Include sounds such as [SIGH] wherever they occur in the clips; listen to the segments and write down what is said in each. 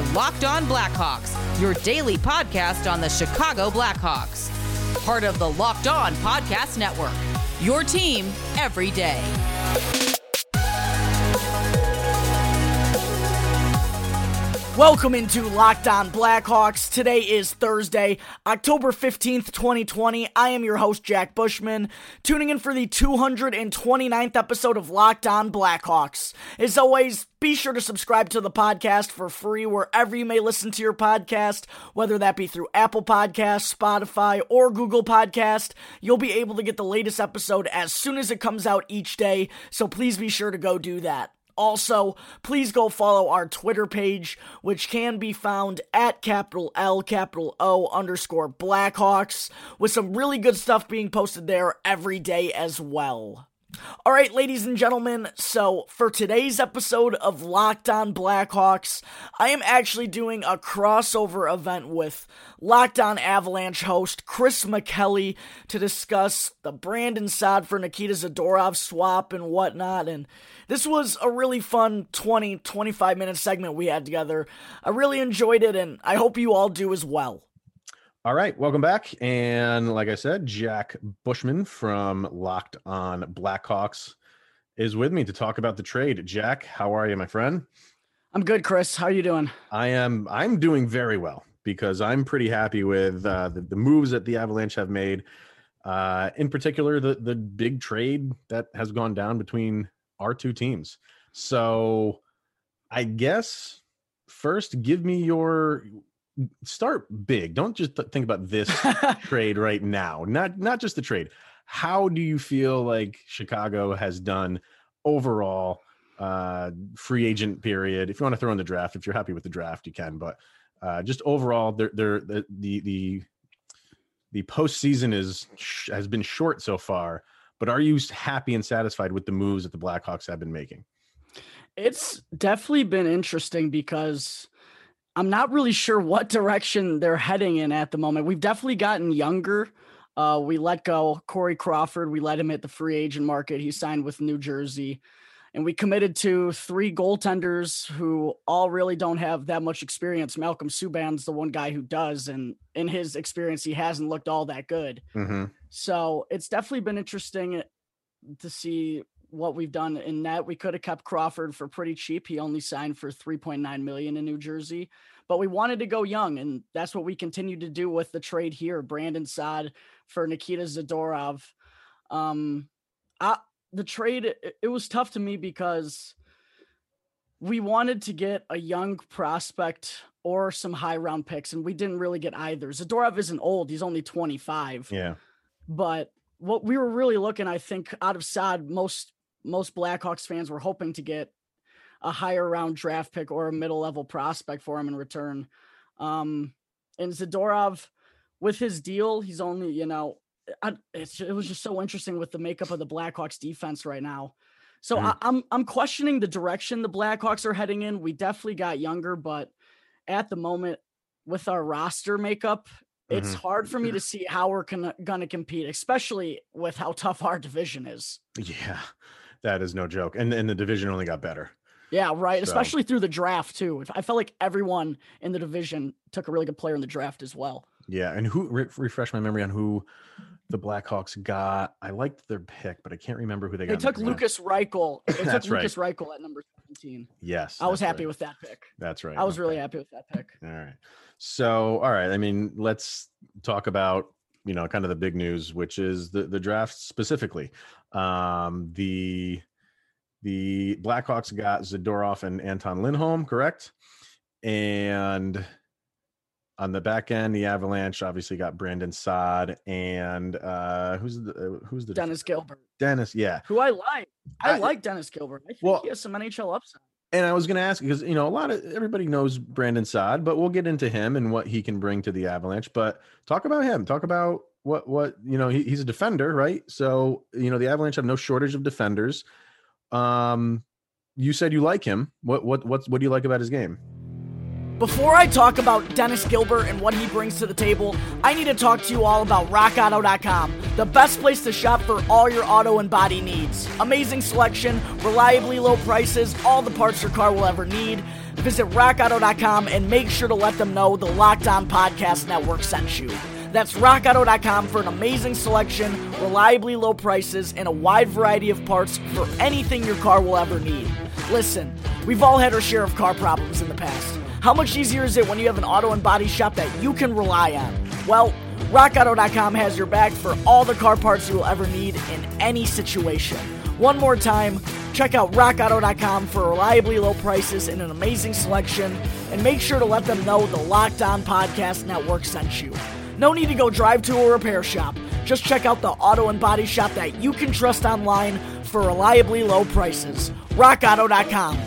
are Locked On Blackhawks, your daily podcast on the Chicago Blackhawks. Part of the Locked On Podcast Network. Your team every day. Welcome into Locked On Blackhawks. Today is Thursday, October 15th, 2020. I am your host, Jack Bushman, tuning in for the 229th episode of Locked On Blackhawks. As always, be sure to subscribe to the podcast for free wherever you may listen to your podcast, whether that be through Apple Podcasts, Spotify, or Google Podcast. You'll be able to get the latest episode as soon as it comes out each day, so please be sure to go do that. Also, please go follow our Twitter page, which can be found at capital L, capital O underscore Blackhawks, with some really good stuff being posted there every day as well. All right, ladies and gentlemen, so for today's episode of Locked On Blackhawks, I am actually doing a crossover event with Locked On Avalanche host Chris McKelly to discuss the Brandon Saad for Nikita Zadorov swap and whatnot. And this was a really fun 20, 25 minute segment we had together. I really enjoyed it, and I hope you all do as well. All right, welcome back. And like I said, Jack Bushman from Locked On Blackhawks is with me to talk about the trade. Jack, how are you, my friend? I'm good, Chris. How are you doing? I am. I'm doing very well because I'm pretty happy with uh, the, the moves that the Avalanche have made. Uh, in particular, the the big trade that has gone down between our two teams. So, I guess first, give me your start big. Don't just think about this trade [LAUGHS] right now. Not not just the trade. How do you feel like Chicago has done overall uh free agent period? If you want to throw in the draft, if you're happy with the draft, you can, but uh just overall they're they're the the the, the postseason is has been short so far, but are you happy and satisfied with the moves that the Blackhawks have been making? It's definitely been interesting because I'm not really sure what direction they're heading in at the moment. We've definitely gotten younger. Uh, we let go Corey Crawford. We let him hit the free agent market. He signed with New Jersey. And we committed to three goaltenders who all really don't have that much experience. Malcolm Subban's the one guy who does. And in his experience, he hasn't looked all that good. Mm-hmm. So it's definitely been interesting to see what we've done in net. We could have kept Crawford for pretty cheap. He only signed for 3.9 million in New Jersey, but we wanted to go young, and that's what we continue to do with the trade here. Brandon Saad for Nikita Zadorov. Um, I, the trade it, it was tough to me because we wanted to get a young prospect or some high round picks, and we didn't really get either. Zadorov isn't old; he's only 25. Yeah, but what we were really looking, I think, out of Saad, most most Blackhawks fans were hoping to get a higher round draft pick or a middle level prospect for him in return. Um, and Zadorov, with his deal, he's only, you know, I, it was just so interesting with the makeup of the Blackhawks defense right now. So mm. I, I'm I'm questioning the direction the Blackhawks are heading in. We definitely got younger, but at the moment, with our roster makeup, it's mm-hmm. hard for me to see how we're gonna, gonna compete, especially with how tough our division is. Yeah, that is no joke. And and the division only got better. Yeah, right. So. Especially through the draft too. I felt like everyone in the division took a really good player in the draft as well. Yeah, and who re- refresh my memory on who the Blackhawks got? I liked their pick, but I can't remember who they got. [LAUGHS] They took Lukas Reichel. They That's took right. Lukas Reichel at number seventeen. Yes, I was happy right. with that pick. That's right. I was okay. really happy with that pick. All right. So, all right. I mean, let's talk about you know kind of the big news, which is the the draft specifically. Um, the the Blackhawks got Zadorov and Anton Lindholm, correct? And on the back end, the Avalanche obviously got Brandon Saad and uh, who's the uh, who's the Dennis Gilbert. Dennis, yeah, who I like. I, I like Dennis Gilbert. I think well, he has some NHL upside. And I was going to ask because you know a lot of everybody knows Brandon Saad, but we'll get into him and what he can bring to the Avalanche. But talk about him. Talk about what what you know. He, he's a defender, right? So you know the Avalanche have no shortage of defenders. Um, you said you like him. What what what what do you like about his game? Before I talk about Dennis Gilbert and what he brings to the table, I need to talk to you all about RockAuto.com, the best place to shop for all your auto and body needs. Amazing selection, reliably low prices, all the parts your car will ever need. Visit RockAuto.com and make sure to let them know the Locked On Podcast Network sent you. That's rockauto.com for an amazing selection, reliably low prices, and a wide variety of parts for anything your car will ever need. Listen, we've all had our share of car problems in the past. How much easier is it when you have an auto and body shop that you can rely on? Well, RockAuto.com has your back for all the car parts you will ever need in any situation. One more time, check out RockAuto.com for reliably low prices and an amazing selection, and make sure to let them know the Locked On Podcast Network sent you. No need to go drive to a repair shop. Just check out the auto and body shop that you can trust online for reliably low prices. RockAuto.com.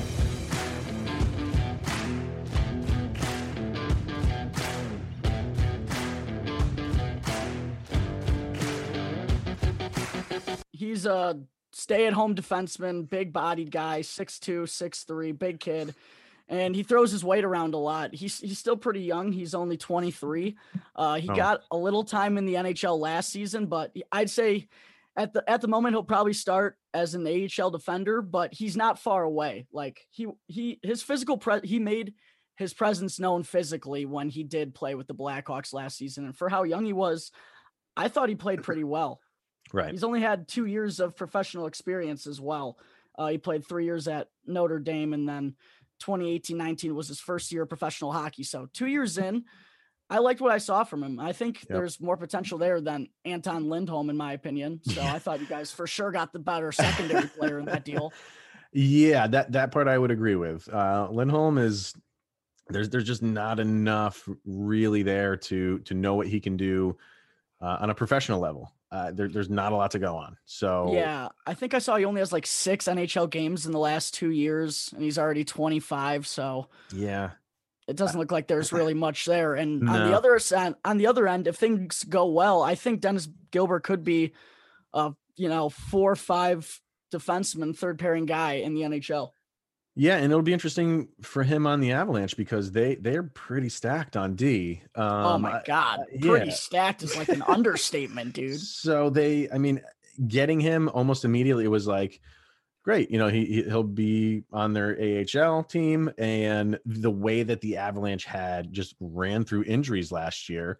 He's a stay-at-home defenseman, big-bodied guy, 6'2", 6'3", big kid, and he throws his weight around a lot. He's he's still pretty young. He's only 23. Uh, he Oh. got a little time in the NHL last season, but I'd say at the at the moment he'll probably start as an AHL defender, but he's not far away. Like he he his physical pre- he made his presence known physically when he did play with the Blackhawks last season, and for how young he was, I thought he played pretty well. Right. He's only had two years of professional experience as well. Uh, he played three years at Notre Dame, and then 2018 19 was his first year of professional hockey. So, two years in, I liked what I saw from him. I think there's more potential there than Anton Lindholm, in my opinion. So, I thought you guys for sure got the better secondary player in that deal. Yeah, that that part I would agree with. Uh Lindholm is there's there's just not enough really there to to know what he can do uh, on a professional level. Uh, there, there's not a lot to go on. So Yeah, I think I saw he only has like six NHL games in the last two years, and he's already 25. So, yeah, it doesn't look like there's really much there. And on the other side, on the other end, if things go well, I think Dennis Gilbert could be a you know four or five defenseman, third pairing guy in the NHL. Yeah, and it'll be interesting for him on the Avalanche because they they're pretty stacked on D. Um, oh my I- god, uh, pretty stacked is like an understatement, dude. So they, I mean, getting him almost immediately was like, great. You know, he- he'll be on their AHL team, and the way that the Avalanche had just ran through injuries last year,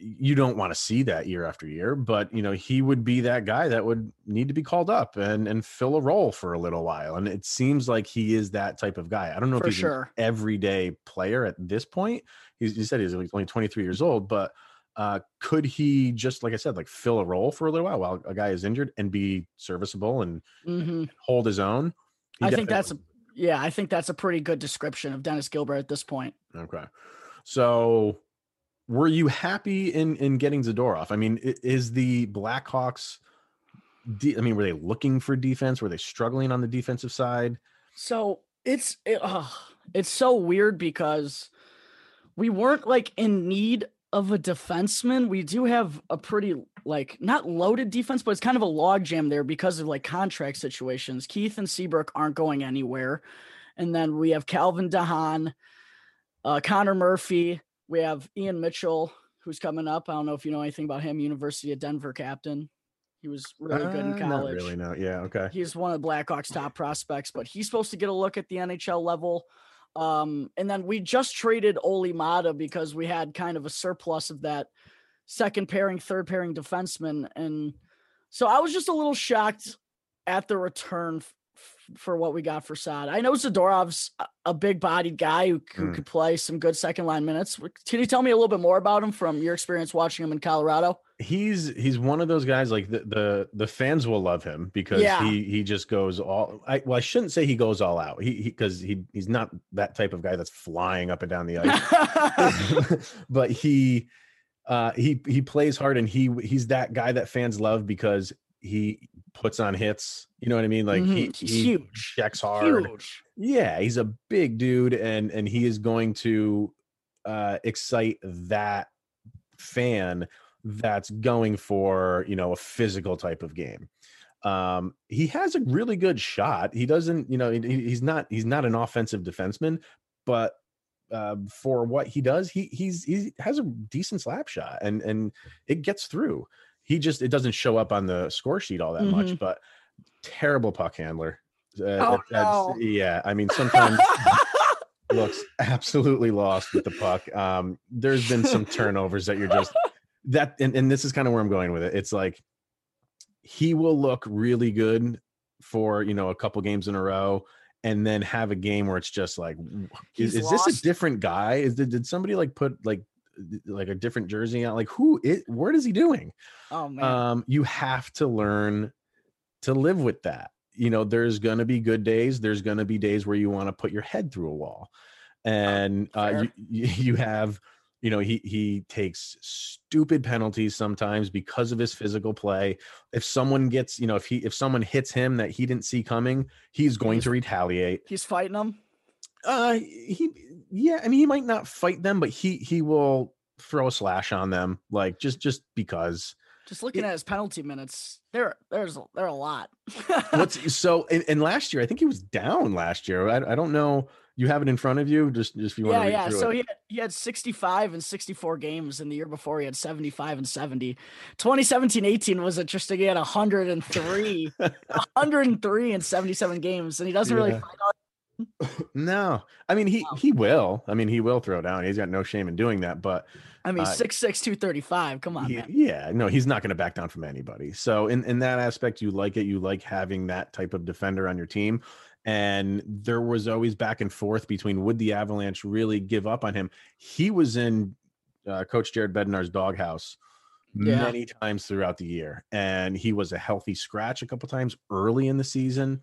you don't want to see that year after year. But you know, he would be that guy that would need to be called up and and fill a role for a little while. And it seems like he is that type of guy. I don't know For if he's sure. an everyday player at this point. He's, he said he's only 23 years old, but uh, could he just like I said, like fill a role for a little while while a guy is injured and be serviceable and hmm hold his own? He I think that's a yeah, I think that's a pretty good description of Dennis Gilbert at this point. okay. So, were you happy in in getting Zadorov? I mean, is the Blackhawks? De- I mean, were they looking for defense? Were they struggling on the defensive side? So it's it, ugh, it's so weird because we weren't like in need of a defenseman. We do have a pretty like not loaded defense, but it's kind of a logjam there because of like contract situations. Keith and Seabrook aren't going anywhere, and then we have Calvin de Haan, uh, Connor Murphy. We have Ian Mitchell, who's coming up. I don't know if you know anything about him. University of Denver captain. He was really good in Uh, college. Not really. No. Yeah. Okay. He's one of the Blackhawks' top prospects, but he's supposed to get a look at the NHL level. Um, and then we just traded Olli Maatta because we had kind of a surplus of that second pairing, third pairing defenseman. And so I was just a little shocked at the return for what we got for Saad. I know Zadorov's a- big bodied guy who, who Mm. could play some good second line minutes. Can you tell me a little bit more about him from your experience watching him in Colorado? he's he's one of those guys like the the, the fans will love him because Yeah. he he just goes all I well I shouldn't say he goes all out he because he, he's not that type of guy that's flying up and down the ice [LAUGHS] [LAUGHS] but he uh he he plays hard and he he's that guy that fans love because he puts on hits you know what I mean like he, Mhm. He's he huge. checks hard Huge. yeah, he's a big dude and and he is going to uh excite that fan that's going for, you know, a physical type of game. Um he has a really good shot. He doesn't, you know, he, he's not he's not an offensive defenseman, but uh, for what he does, he he's he has a decent slap shot and and it gets through. He just it doesn't show up on the score sheet all that Mhm. much, but terrible puck handler. Uh, Oh, no. Yeah, I mean sometimes [LAUGHS] looks absolutely lost with the puck. Um, there's been some turnovers that you're just that, and, and this is kind of where I'm going with it. It's like he will look really good for you know a couple games in a row, and then have a game where it's just like, is, is this a different guy? Is did, did somebody like put like like a different jersey on? Like who it? What is he doing? oh man. um you have to learn to live with that you know there's gonna be good days there's gonna be days where you want to put your head through a wall and uh you you have you know he he takes stupid penalties sometimes because of his physical play if someone gets you know if he if someone hits him that he didn't see coming he's going He's- to retaliate He's fighting them. Uh he yeah i mean he might not fight them but he he will throw a slash on them like just just because Just looking It- at his penalty minutes, there there's there are a lot. What's [LAUGHS] so? And, and last year, I think he was down last year. I, I don't know. You have it in front of you. Just, just if you want yeah, yeah. So it. he had, he had 65 and 64 games, and the year before he had 75 and 70. 2017-18 was interesting. He had 103, 103 and 77 games, and he doesn't really Yeah. fight out. [LAUGHS] no, I mean he he will. I mean he will throw down. He's got no shame in doing that. But I mean, Uh, 6'6", 235. Come on, he- man. yeah, no, he's not going to back down from anybody. So in in that aspect, you like it. You like having that type of defender on your team. And there was always back and forth between would the Avalanche really give up on him? He was in uh, Coach Jared Bednar's doghouse Yeah. many times throughout the year, and he was a healthy scratch a couple times early in the season.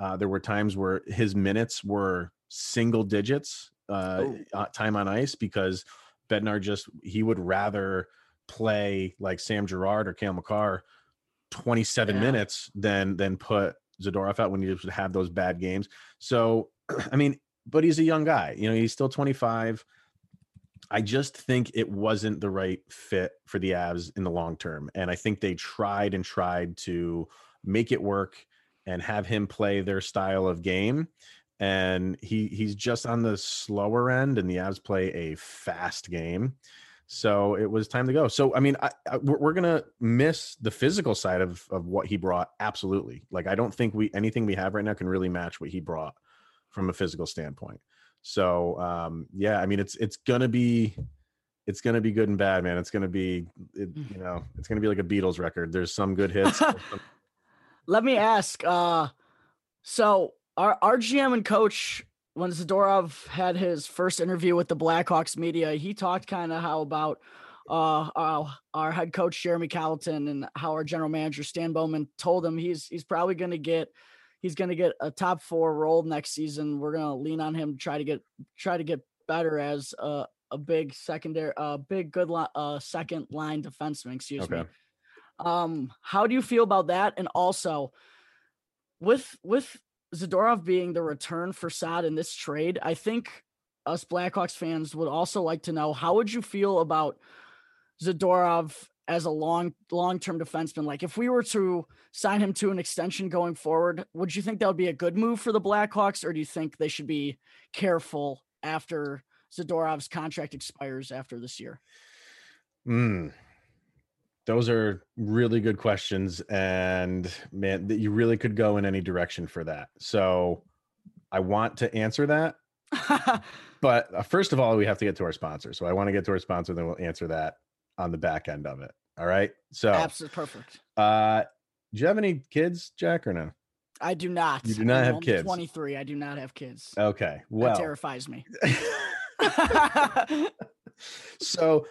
Uh, there were times where his minutes were single digits uh, Oh. uh, time on ice because Bednar just he would rather play like Sam Girard or Cale Makar 27 Yeah. minutes than than put Zadorov out when you just have those bad games. So [CLEARS THROAT] I mean, but he's a young guy. You know, he's still 25. I just think it wasn't the right fit for the Avs in the long term. And I think they tried and tried to make it work and have him play their style of game. And he he's just on the slower end, and the Avs play a fast game. So it was time to go. So I mean, I, I, we're, we're gonna miss the physical side of of what he brought. Absolutely. Like I don't think we anything we have right now can really match what he brought from a physical standpoint. So um, yeah, I mean, it's it's gonna be it's gonna be good and bad, man. It's gonna be it, Mm. you know it's gonna be like a Beatles record. There's some good hits. [LAUGHS] some- Let me ask. Uh, so our our GM and coach, when Zadorov had his first interview with the Blackhawks media, he talked kind of how about uh our, our head coach Jeremy Colliton and how our general manager Stan Bowman told him he's he's probably going to get he's going to get a top four role next season. We're going to lean on him to try to get try to get better as a a big secondary, uh, big good li- uh second line defenseman. Excuse me. Um, how do you feel about that? And also, with with Zadorov being the return for Saad in this trade, I think us Blackhawks fans would also like to know how would you feel about Zadorov as a long long term defenseman? Like, if we were to sign him to an extension going forward, would you think that would be a good move for the Blackhawks, or do you think they should be careful after Zadorov's contract expires after this year? Mm. Those are really good questions, and man, that you really could go in any direction for that. So, I want to answer that, [LAUGHS] but uh, first of all, we have to get to our sponsor. So, I want to get to our sponsor, then we'll answer that on the back end of it. All right. So, Absolutely perfect. uh, do you have any kids, Jack, or no? I do not. You do not I'm have kids. 23. I do not have kids. Okay. well that terrifies me. [LAUGHS] [LAUGHS] so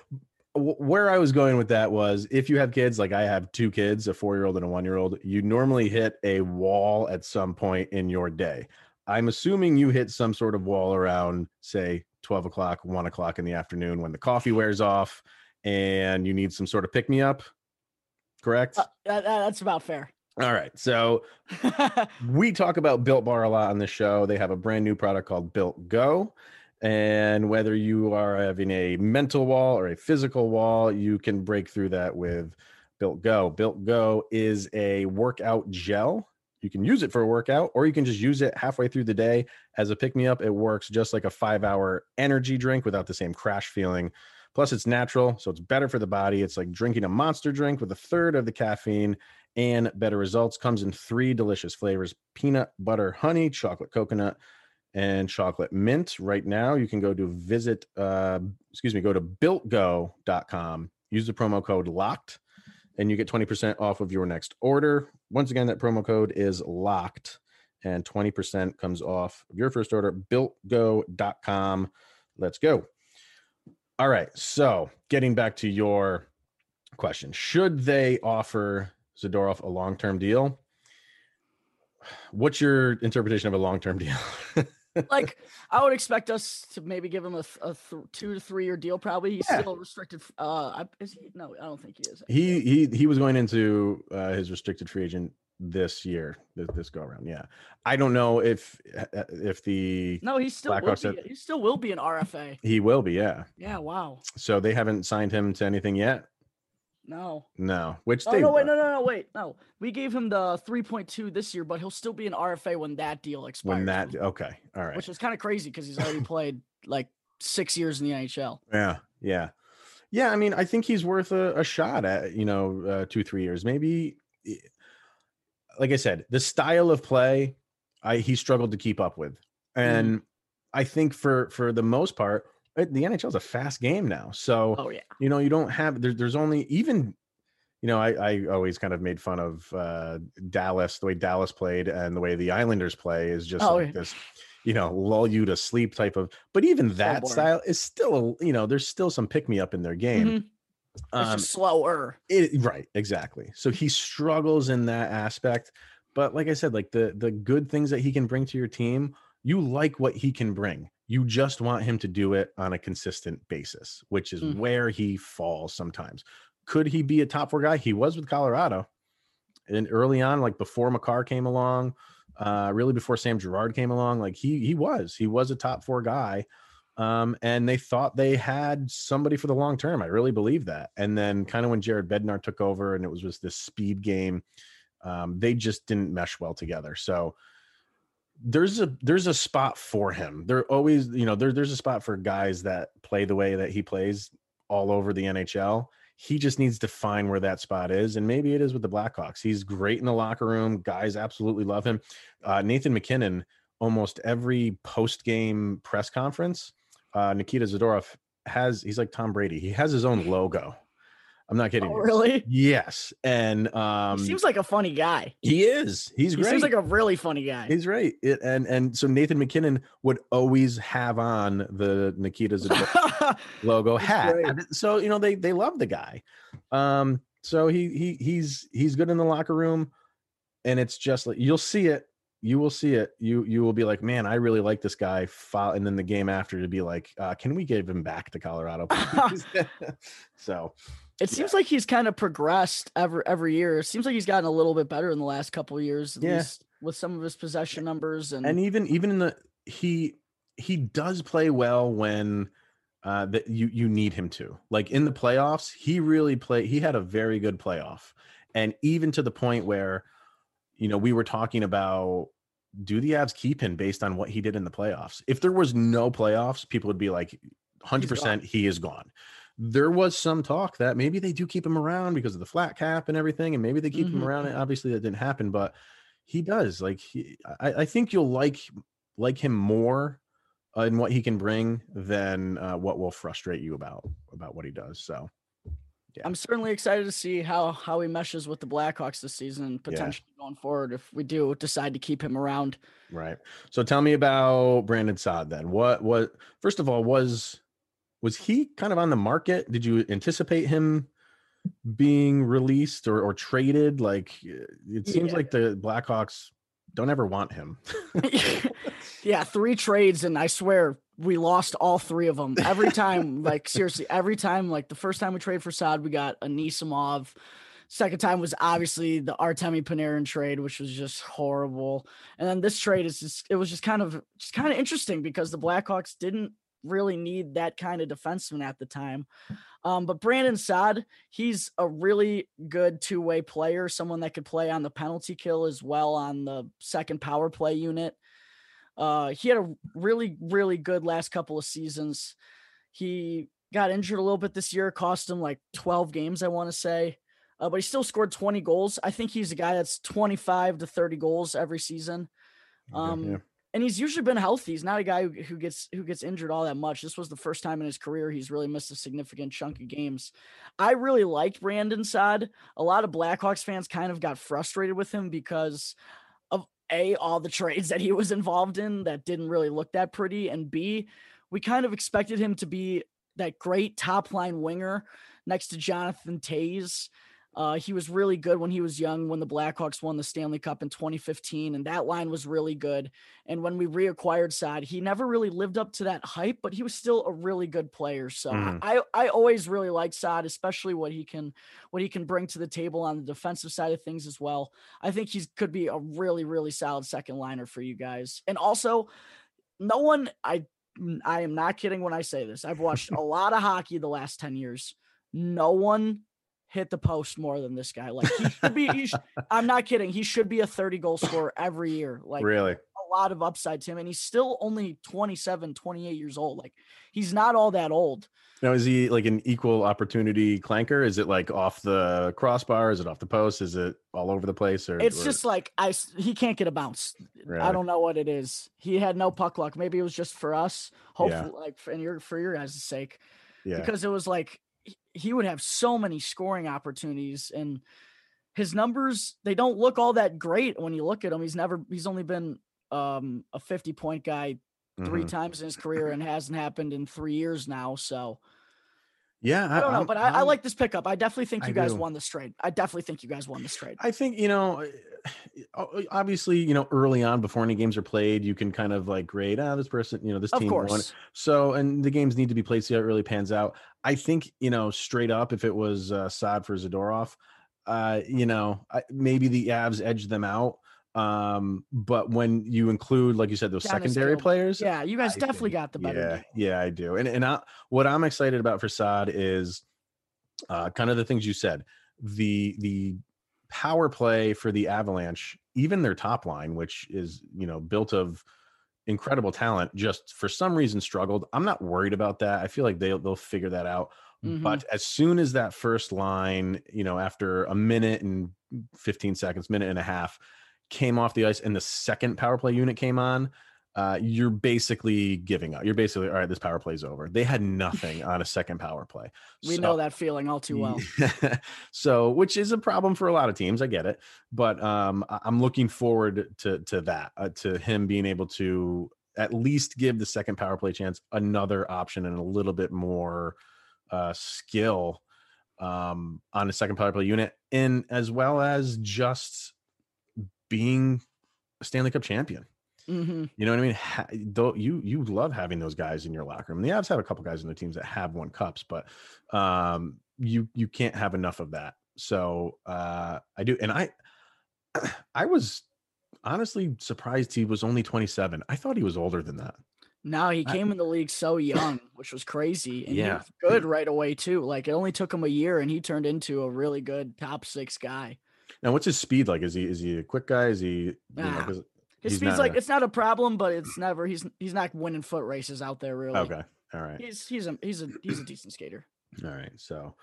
where I was going with that was if you have kids, like I have two kids, a four year old and a one year old, you normally hit a wall at some point in your day. I'm assuming you hit some sort of wall around, say, 12 o'clock, one o'clock in the afternoon when the coffee wears off and you need some sort of pick me up. Correct? Uh, that- that- that's about fair. All right. So [LAUGHS] we talk about Built Bar a lot on the show. They have a brand new product called Built Go. And whether you are having a mental wall or a physical wall, you can break through that with Built Go. Built Go is a workout gel you can use it for a workout or you can just use it halfway through the day as a pick me up. It works just like a five hour energy drink without the same crash feeling. Plus, it's natural, so it's better for the body. It's like drinking a monster drink with a third of the caffeine and better results. Comes in three delicious flavors peanut butter honey, chocolate coconut, and chocolate mint. Right now, you can go to visit, uh, excuse me, go to builtgo.com, use the promo code LOCKED, and you get 20% off of your next order. Once again, that promo code is LOCKED, and 20% comes off of your first order. Builtgo.com. Let's go. All right. So, getting back to your question, should they offer Zadorov a long term deal? [SIGHS] What's your interpretation of a long term [LAUGHS] deal? Like I would expect us to maybe give him a, a th- two to three year deal. Probably he's Yeah. still restricted. Uh, is he? No, I don't think he is. he he he was going into uh, his restricted free agent this year, this, this go around. Yeah, I don't know if uh, if the no, he still will be, he still will be an RFA. he will be. Yeah, Yeah. Wow. so they haven't signed him to anything yet. No. No, which Oh they no! Wait, no, no, no! Wait, no. We gave him the three point two this year, but he'll still be an RFA when that deal expires. when that okay, all right, which is kind of crazy because he's already [LAUGHS] played like six years in the NHL. yeah, yeah, yeah. I mean, I think he's worth a, a shot at you know uh, two three years maybe. eh, Like I said, the style of play, I he struggled to keep up with, and I think for for the most part, eh, the NHL is a fast game now. So Oh yeah. you know you don't have there, there's only even you know I, I always kind of made fun of uh dallas the way dallas played and the way the islanders play is just Oh, like yeah. this you know lull you to sleep type of but even that boring. style is still you know there's still some pick me up in their game Mhm. It's um just slower. it, right exactly so he struggles in that aspect but like i said like the the good things that he can bring to your team you like what he can bring you just want him to do it on a consistent basis which is Mm. where he falls sometimes could he be a top four guy he was with colorado and early on like before Makar came along uh really before Sam Girard came along like he he was he was a top four guy um, and they thought they had somebody for the long term. I really believe that. And then, kind of when Jared Bednar took over, and it was just this speed game, um, they just didn't mesh well together. So there's a there's a spot for him. There always, you know, there, there's a spot for guys that play the way that he plays all over the NHL. He just needs to find where that spot is, and maybe it is with the Blackhawks. He's great in the locker room. Guys absolutely love him. Uh, Nathan MacKinnon, almost every post game press conference uh, Nikita Zadorov has he's like Tom Brady. He has his own logo. I'm not kidding. Oh, really? Yes, and um, he seems like a funny guy. he is. He's He great. seems like a really funny guy. he's right. It, and and so Nathan MacKinnon would always have on the Nikita's [LAUGHS] logo hat. great. So you know they they love the guy. Um, so he he he's he's good in the locker room, and it's just like you'll see it. You will see it. You you will be like, man, I really like this guy. And then the game after to be like, uh, can we give him back to Colorado? [LAUGHS] [LAUGHS] so It seems like he's kind of progressed every every year. It seems like he's gotten a little bit better in the last couple of years, at Yeah. least with some of his possession numbers and, and even even in the he he does play well when uh that you you need him to like in the playoffs he really play he had a very good playoff and even to the point where you know we were talking about do the Avs keep him based on what he did in the playoffs? If there was no playoffs people would be like 100% he is gone. There was some talk that maybe they do keep him around because of the flat cap and everything and maybe they keep him Mhm. around and obviously that didn't happen but he does like he, I, I think you'll like like him more uh, in what he can bring than uh, what will frustrate you about about what he does so I'm certainly excited to see how how he meshes with the Blackhawks this season potentially going forward if we do decide to keep him around. right. So tell me about Brandon Saad then. What what first of all was was he kind of on the market? Did you anticipate him being released or, or traded? Like it seems Yeah. like the blackhawks don't ever want him. [LAUGHS] Yeah, three trades, and I swear we lost all three of them every time. [LAUGHS] like seriously, every time. Like the first time we traded for Saad, we got Anisimov. Second time was obviously the Artemi Panarin trade, which was just horrible. And then this trade is just it was just kind of just kind of interesting because the Blackhawks didn't really need that kind of defenseman at the time. Um, but Brandon Saad, he's a really good two way player, someone that could play on the penalty kill as well on the second power play unit. Uh, he had a really, really good last couple of seasons. He got injured a little bit this year, cost him like 12 games, I want to say. Uh, but he still scored 20 goals. I think he's a guy that's 25 to 30 goals every season. Um, yeah and he's usually been healthy. He's not a guy who, who, gets who gets injured all that much. This was the first time in his career he's really missed a significant chunk of games. I really liked Brandon Saad. A lot of Blackhawks fans kind of got frustrated with him because a all the trades that he was involved in that didn't really look that pretty, and b we kind of expected him to be that great top line winger next to Jonathan Toews uh, he was really good when he was young when the Blackhawks won the Stanley Cup in 2015, and that line was really good. And when we reacquired Saad, he never really lived up to that hype, but he was still a really good player. So mm. I I always really like Saad, especially what he can what he can bring to the table on the defensive side of things as well. I think he could be a really really solid second liner for you guys. And also, no one I I am not kidding when I say this. I've watched a [LAUGHS] lot of hockey the last 10 years. No one hit the post more than this guy. Like he should be. He should, [LAUGHS] I'm not kidding. He should be a 30 goal scorer every year. Like really a lot of upside to him, and he's still only 27, 28 years old. Like he's not all that old. Now is he like an equal opportunity clanker? Is it like off the crossbar? Is it off the post? Is it all over the place? Or it's or... just like I he can't get a bounce. Really? I don't know what it is. He had no puck luck. Maybe it was just for us. Hopefully, yeah. like for your for your guys' sake. Yeah. Because it was like he would have so many scoring opportunities and his numbers they don't look all that great when you look at him he's never he's only been um, a 50 point guy 3 mm-hmm. times in his career and hasn't happened in three years now so yeah, I, don't know, I'm, but I, I, like this pickup. I definitely think you I guys do. won this trade. I definitely think you guys won this trade. I think you know, obviously, you know, early on before any games are played, you can kind of like grade, ah, this person, you know, this team won. So, and the games need to be played, see how it really pans out. I think you know, straight up, if it was uh, Saad for Zadorov, uh, you know, I, maybe the Avs edged them out. Um, but when you include, like you said, those secondary players, yeah, you guys I definitely think, got the better. Yeah, game. yeah, I do. And and I, what I'm excited about for Saad is uh, kind of the things you said. The the power play for the Avalanche, even their top line, which is you know built of incredible talent, just for some reason struggled. I'm not worried about that. I feel like they'll they'll figure that out. Mm-hmm. But as soon as that first line, you know, after a minute and 15 seconds, minute and a half, came off the ice and the second power play unit came on, uh, you're basically giving up. You're basically all right. This power play is over. They had nothing [LAUGHS] on a second power play. We so, know that feeling all too well. [LAUGHS] so, which is a problem for a lot of teams. I get it, but um, I'm looking forward to to that, uh, to him being able to at least give the second power play chance another option and a little bit more uh, skill um, on the second power play unit, and as well as just being a Stanley Cup champion. Mm-hmm. You know what I mean? Ha- though you you love having those guys in your locker room. The Avs have a couple guys in the teams that have won cups, but um, you you can't have enough of that. So uh, I do, and I [CLEARS THROAT] I was honestly surprised he was only 27. I thought he was older than that. No, he came I, in the league so young, which was crazy. And yeah. good right away, too. Like it only took him a year and he turned into a really good top six guy. Now, what's his speed like? Is he is he a quick guy? Is he? Nah. Know, his speed's like a... it's not a problem, but it's never he's he's not winning foot races out there really. Okay, all right. He's he's a he's a he's a decent skater. All right, so,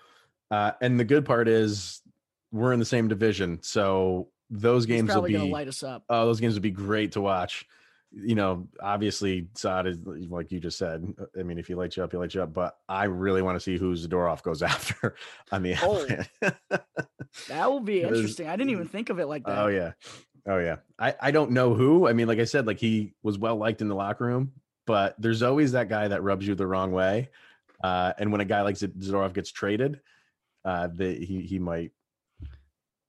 uh, and the good part is we're in the same division, so those games will be light us up. Oh, those games would be great to watch you know, obviously Saad is like you just said. I mean, if he lights you up, he lights you up. But I really want to see who Zadorov goes [LAUGHS] after on the oh, [LAUGHS] that will be interesting. I didn't even think of it like that. Oh yeah, oh yeah. I I don't know who. I mean, like I said, like he was well liked in the locker room, but there's always that guy that rubs you the wrong way. Uh, and when a guy like Zadorov gets traded, uh, the, he he might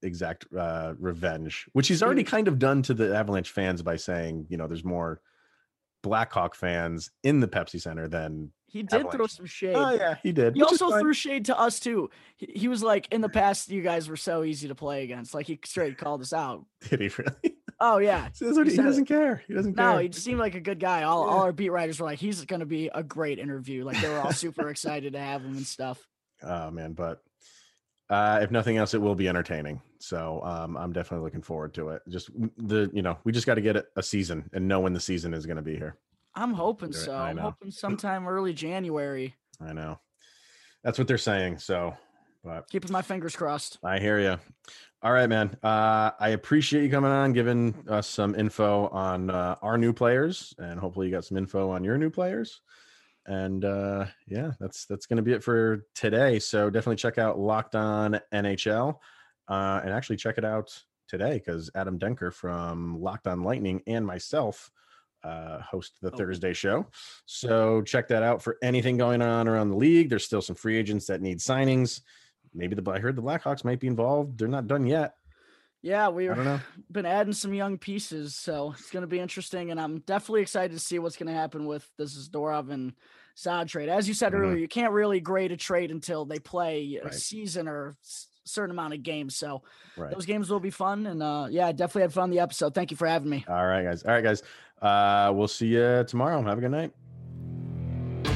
exact uh, revenge, which he's already kind of done to the Avalanche fans by saying, you know, there's more Blackhawk fans in the Pepsi Center than he did Avalanche. throw some shade. Oh yeah, he did. He also threw shade to us too. He, he, was like, in the past, you guys were so easy to play against. Like he straight called us out. [LAUGHS] Did he really? Oh yeah. [LAUGHS] he, he doesn't care. He doesn't no, care. No, he seemed like a good guy. All, yeah. all our beat writers were like, he's gonna be a great interview. Like they were all super [LAUGHS] excited to have him and stuff. Oh man, but uh, if nothing else, it will be entertaining. So um, I'm definitely looking forward to it. Just the you know we just got to get a season and know when the season is going to be here. I'm hoping so. I'm hoping sometime early January. I know. That's what they're saying. So, but keeping my fingers crossed. I hear you. All right, man. Uh, I appreciate you coming on, giving us some info on uh, our new players, and hopefully you got some info on your new players. And uh, yeah, that's that's going to be it for today. So definitely check out Locked On NHL, uh, and actually check it out today because Adam Denker from Locked On Lightning and myself uh, host the oh. Thursday show. So check that out for anything going on around the league. There's still some free agents that need signings. Maybe the I heard the Blackhawks might be involved. They're not done yet. Yeah, we've been adding some young pieces, so it's going to be interesting, and I'm definitely excited to see what's going to happen with this Zadorov and Saad trade. As you said mm-hmm. earlier, you can't really grade a trade until they play right. a season or certain amount of games. So right. those games will be fun. And uh, yeah, definitely had fun on the episode. Thank you for having me. All right, guys. All right, guys. Uh, we'll see you tomorrow. Have a good night.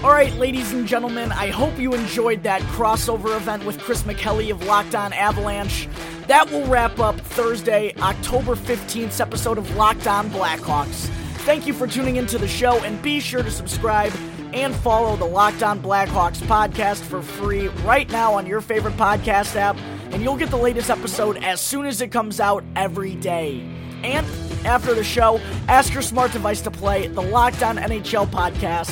All right, ladies and gentlemen, I hope you enjoyed that crossover event with Chris McKelly of Locked On Avalanche. That will wrap up Thursday, October 15th episode of Locked On Blackhawks. Thank you for tuning into the show, and be sure to subscribe and follow the Locked On Blackhawks podcast for free right now on your favorite podcast app, and you'll get the latest episode as soon as it comes out every day. And after the show, ask your smart device to play the Locked On NHL podcast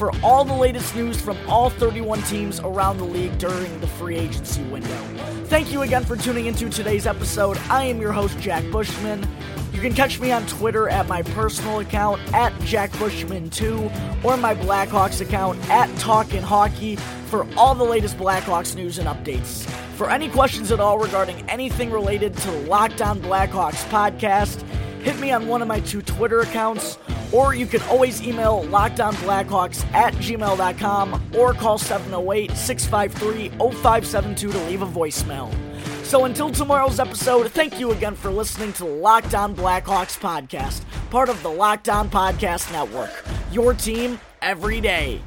for all the latest news from all 31 teams around the league during the free agency window. Thank you again for tuning into today's episode. I am your host, Jack Bushman. You can catch me on Twitter at my personal account at JackBushman2 or my Blackhawks account at Talkin' Hockey for all the latest Blackhawks news and updates. For any questions at all regarding anything related to On Blackhawks podcast, hit me on one of my two Twitter accounts, or you can always email lockedonblackhawks at gmail.com or call 708 653 0572 to leave a voicemail. So until tomorrow's episode, thank you again for listening to the Locked On Blackhawks podcast, part of the Locked On Podcast Network. Your team every day.